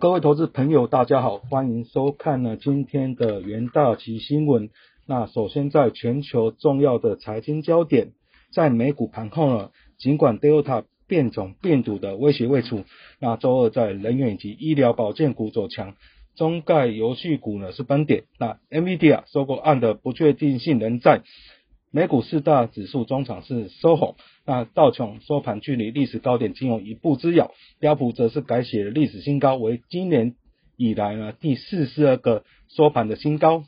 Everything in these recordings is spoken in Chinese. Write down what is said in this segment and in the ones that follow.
各位投资朋友，大家好，欢迎收看呢今天的元大旗新闻。那首先，在全球重要的财经焦点，在美股盘后呢，尽管 Delta 变种病毒的威胁未除，那周二在能源以及医疗保健股走强，中概游戏股呢是崩跌。那 NVIDIA 收购案的不确定性仍在。美股四大指数中场是收红，那道琼收盘距离历史高点仅有一步之遥，标普则是改写了历史新高，为今年以来呢第四十二个收盘的新高。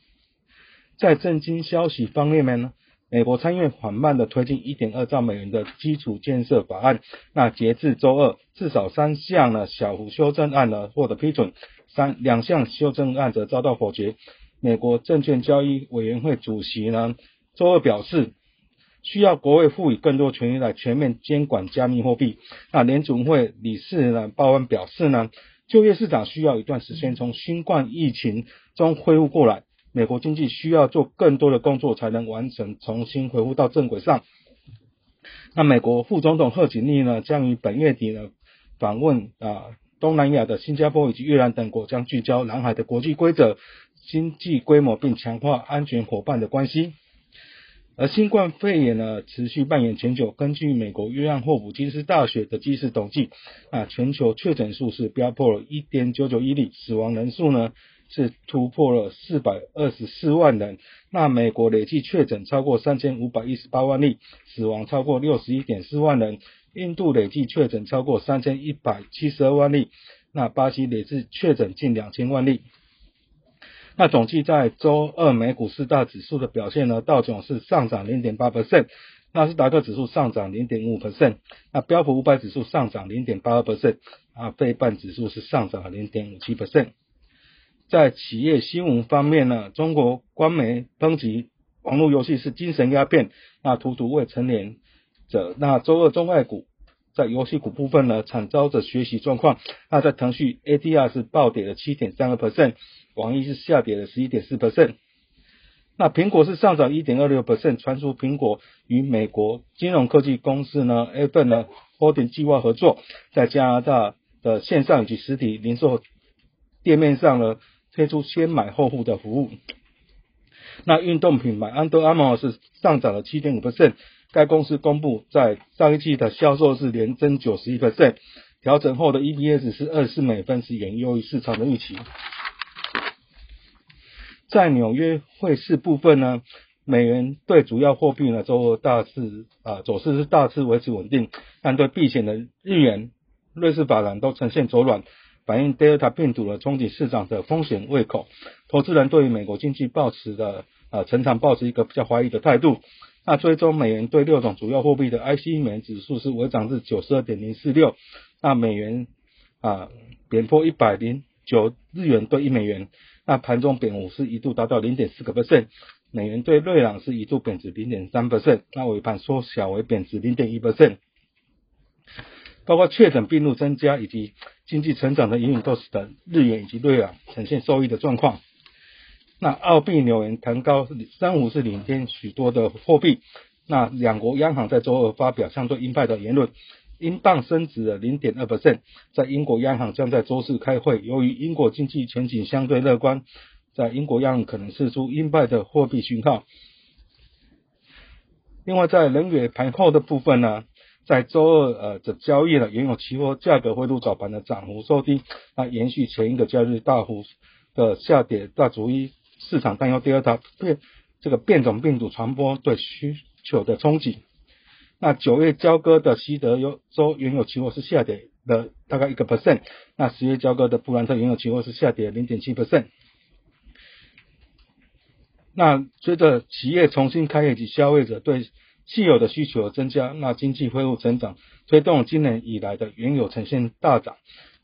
在震惊消息方面呢，美国参议院缓慢的推进一点二兆美元的基础建设法案，那截至周二，至少三项呢小幅修正案呢获得批准，三两项修正案则遭到否决。美国证券交易委员会主席呢？周二表示，需要国会赋予更多权力来全面监管加密货币。那联总会理事呢鲍恩表示呢，就业市场需要一段时间从新冠疫情中恢复过来，美国经济需要做更多的工作才能完成重新恢复到正轨上。那美国副总统贺锦丽呢将于本月底呢访问啊东南亚的新加坡以及越南等国，将聚焦南海的国际规则、经济规模，并强化安全伙伴的关系。而新冠肺炎呢持续蔓延全球。根据美国约翰霍普金斯大学的机时统计，啊，全球确诊数是飙破了一点九九亿例，死亡人数呢是突破了四百二十四万人。那美国累计确诊超过三千五百一十八万例，死亡超过六十一点四万人。印度累计确诊超过三千一百七十二万例，那巴西累计确诊近两千万例。那总计在周二美股四大指数的表现呢？道琼是上涨零点八 percent，纳斯达克指数上涨零点五 percent，那标普五百指数上涨零点八二 percent，啊，费半指数是上涨了零点五七 percent。在企业新闻方面呢，中国官媒抨击网络游戏是精神鸦片，那荼毒未成年者。那周二中外股在游戏股部分呢，惨遭着学习状况。那在腾讯 ADR 是暴跌了七点三个 percent。网易是下跌了十一点四 percent，那苹果是上涨一点二六 percent，传出苹果与美国金融科技公司呢 a p 呢 Holding 计划合作，在加拿大的线上以及实体零售店面上呢推出先买后付的服务。那运动品牌 Under Armour 是上涨了七点五 percent，该公司公布在上一季的销售是连增九十一 percent，调整后的 EPS 是二十四美分，是远优于市场的预期。在纽约汇市部分呢，美元对主要货币呢，周二大致啊走势是大致维持稳定，但对避险的日元、瑞士法郎都呈现走软，反映 Delta 病毒的冲击市场的风险胃口。投资人对于美国经济保持的啊，成长保持一个比较怀疑的态度。那最终美元对六种主要货币的 IC 美元指数是微涨至九十二点零四六，那美元啊贬破一百零九日元兑一美元。那盘中贬五是一度达到零点四个 percent，美元对瑞郎是一度贬值零点三 percent，那尾盘缩小为贬值零点一 percent。包括确诊病例增加以及经济成长的隐隐都使得日元以及瑞郎呈现受益的状况。那澳币纽元弹高，三五是领先许多的货币。那两国央行在周二发表相对鹰派的言论。英镑升值了零点二 percent，在英国央行将在周四开会。由于英国经济前景相对乐观，在英国央行可能释出鹰派的货币讯号。另外，在能源盘后的部分呢，在周二呃的交易呢，原油期货价格回吐早盘的涨幅收低，那延续前一个交易日大幅的下跌，大足一市场担忧第二大变这个变种病毒传播对需求的冲击。那九月交割的西德油州原油期货是下跌了大概一个 percent，那十月交割的布兰特原油期货是下跌零点七 percent。那随着企业重新开业及消费者对汽油的需求增加，那经济恢复成长，推动今年以来的原油呈现大涨。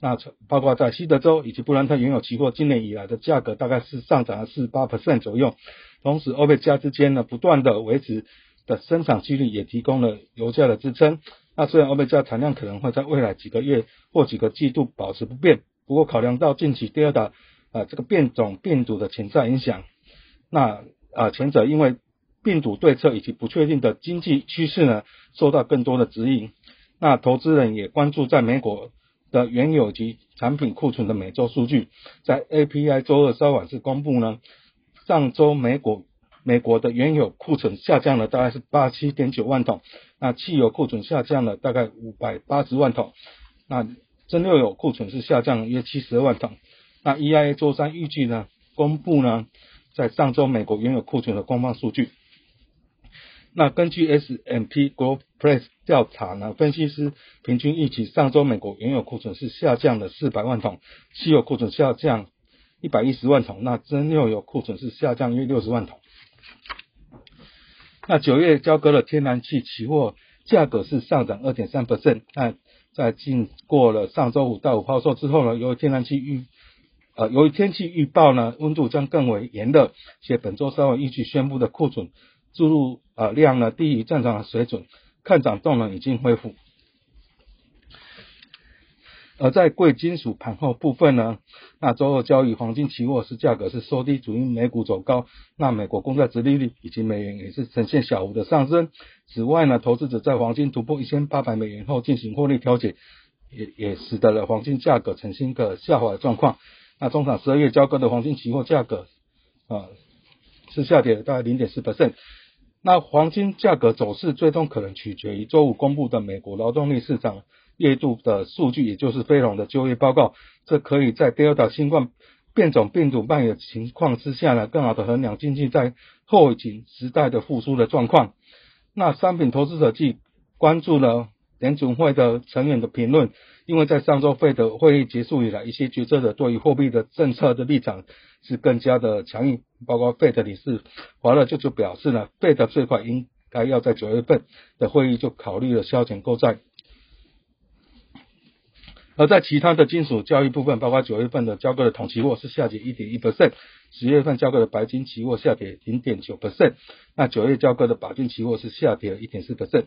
那包括在西德州以及布兰特原油期货今年以来的价格大概是上涨了四八 percent 左右。同时，欧佩加之间呢不断的维持。的生产纪律也提供了油价的支撑。那虽然欧佩加产量可能会在未来几个月或几个季度保持不变，不过考量到近期第二大啊这个变种病毒的潜在影响，那啊前者因为病毒对策以及不确定的经济趋势呢，受到更多的指引。那投资人也关注在美国的原有及产品库存的每周数据，在 API 周二稍晚是公布呢，上周美国美国的原有库存下降了大概是八七点九万桶，那汽油库存下降了大概五百八十万桶，那蒸馏油库存是下降约七十二万桶，那 EIA 周三预计呢公布呢，在上周美国原有库存的官方数据。那根据 S M P Global Press 调查呢，分析师平均预期上周美国原油库存是下降了四百万桶，汽油库存下降一百一十万桶，那真馏油库存是下降约六十万桶。那九月交割的天然气期货价格是上涨二点三 percent，那在经过了上周五到五抛售之后呢，由于天然气预呃由于天气预报呢，温度将更为炎热，且本周稍晚预计宣布的库存。注入呃量呢低于正常的水准，看涨动能已经恢复。而在贵金属盘后部分呢，那周二交易黄金期货是价格是收低，主因美股走高，那美国公债殖利率以及美元也是呈现小幅的上升。此外呢，投资者在黄金突破一千八百美元后进行获利调节，也也使得了黄金价格呈现一个下滑的状况。那中场十二月交割的黄金期货价格啊是下跌了大概零点四 percent。那黄金价格走势最终可能取决于周五公布的美国劳动力市场月度的数据，也就是非农的就业报告。这可以在 Delta 新冠变种病毒蔓延情况之下呢，更好的衡量经济在后疫情时代的复苏的状况。那商品投资者既关注了联储会的成员的评论。因为在上周费的会议结束以来，一些决策者对于货币的政策的立场是更加的强硬，包括费的理事华勒就就表示呢，费的最快应该要在九月份的会议就考虑了消减购债。而在其他的金属交易部分，包括九月份的交割的铜期货是下跌一点一 percent，十月份交割的白金期货下跌零点九 percent，那九月交割的钯金期货是下跌了一点四 percent。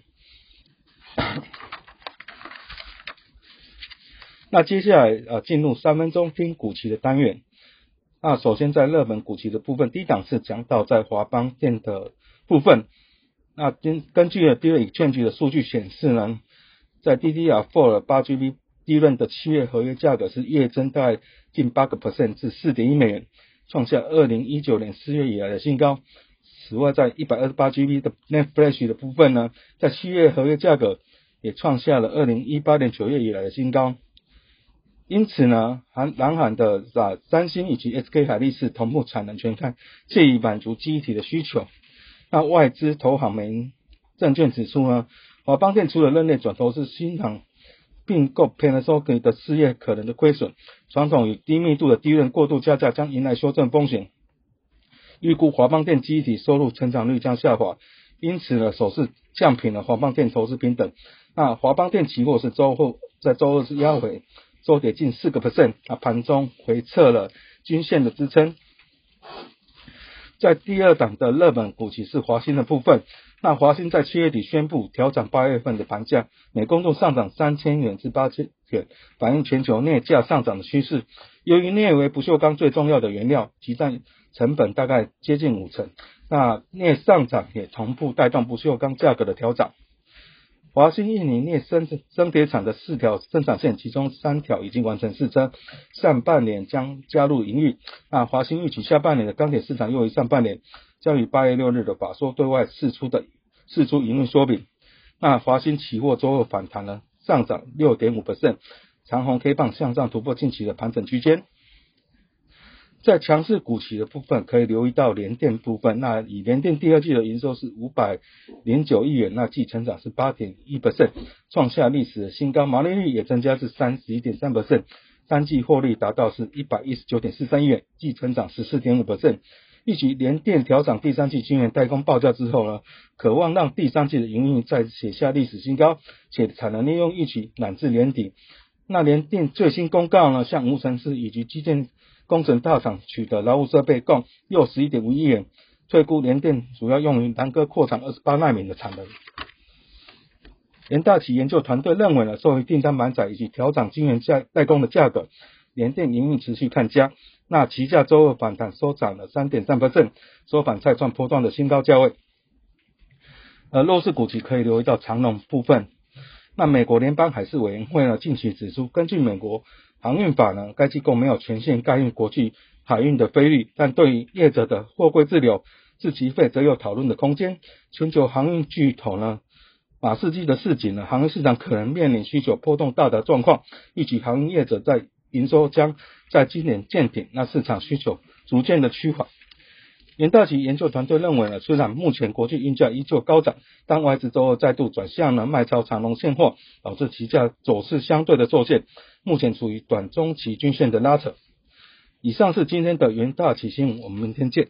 那接下来啊，进入三分钟听股期的单元。那首先在热门股期的部分，低档是讲到在华邦电的部分。那根根据了 d r a 券据的数据显示呢，在 DDR4 八 GB 利润的七月合约价格是月增大概近八个 percent 至四点一美元，创下二零一九年四月以来的新高。此外，在一百二十八 GB 的 Net Flash 的部分呢，在七月合约价格也创下了二零一八年九月以来的新高。因此呢，韩南韩的啊三星以及 SK 海力士同步产能全开，借以满足记忆体的需求。那外资投行美证券指出呢，华邦电除了任内转投资新厂并购 Panasonic 的事业可能的亏损，传统与低密度的低润过度加价将迎来修正风险。预估华邦电机体收入成长率将下滑，因此呢，首次降平了华邦电投资平等。那华邦电期货是周后在周二是压回。收跌近四个 percent，啊，盘中回撤了均线的支撑。在第二档的热门股期是华兴的部分，那华兴在七月底宣布调整八月份的盘价，每公吨上涨三千元至八千元，反映全球镍价上涨的趋势。由于镍为不锈钢最重要的原料，其占成本大概接近五成，那镍上涨也同步带动不锈钢价格的调整。华兴印尼镍生生铁厂的四条生产线，其中三条已经完成试车，上半年将加入营运。那华兴预期下半年的钢铁市场优于上半年，将于八月六日的法说对外释出的释出营运说明。那华兴期货周二反弹了，上涨六点五 percent，长红 K 棒向上突破近期的盘整区间。在强势股企的部分，可以留意到联电部分。那以联电第二季的营收是五百零九亿元，那季成长是八点一 percent，创下历史的新高，毛利率也增加至三十一点三 percent，单季获利达到是一百一十九点四三亿元，季成长十四点五 percent。预计联电调整第三季晶圆代工报价之后呢，渴望让第三季的营运再写下历史新高，且产能利用预期乃至年底。那联电最新公告呢，向无尘室以及基建。工程大厂取得劳务设备共六十一点五亿元，退估联电主要用于南科扩产二十八纳米的产能。联大企研究团队认为呢，受益订单满载以及调整晶圆价代工的价格，联电营运持续看佳。那旗价周二反弹收涨了三点三 percent，收反再创波段的新高价位。而弱势股期可以留意到长龙部分。那美国联邦海事委员会呢近期指出，根据美国航运法呢，该机构没有权限干预国际海运的费率，但对于业者的货柜滞留、滞期费则有讨论的空间。全球航运巨头呢，马士基的市井呢，航运市场可能面临需求波动大的状况，预计航运业者在营收将在今年见顶，那市场需求逐渐的趋缓。元大旗研究团队认为呢，虽然目前国际运价依旧高涨，但外资周二再度转向了卖超长龙现货，导致期价走势相对的受限，目前处于短中期均线的拉扯。以上是今天的元大旗新闻，我们明天见。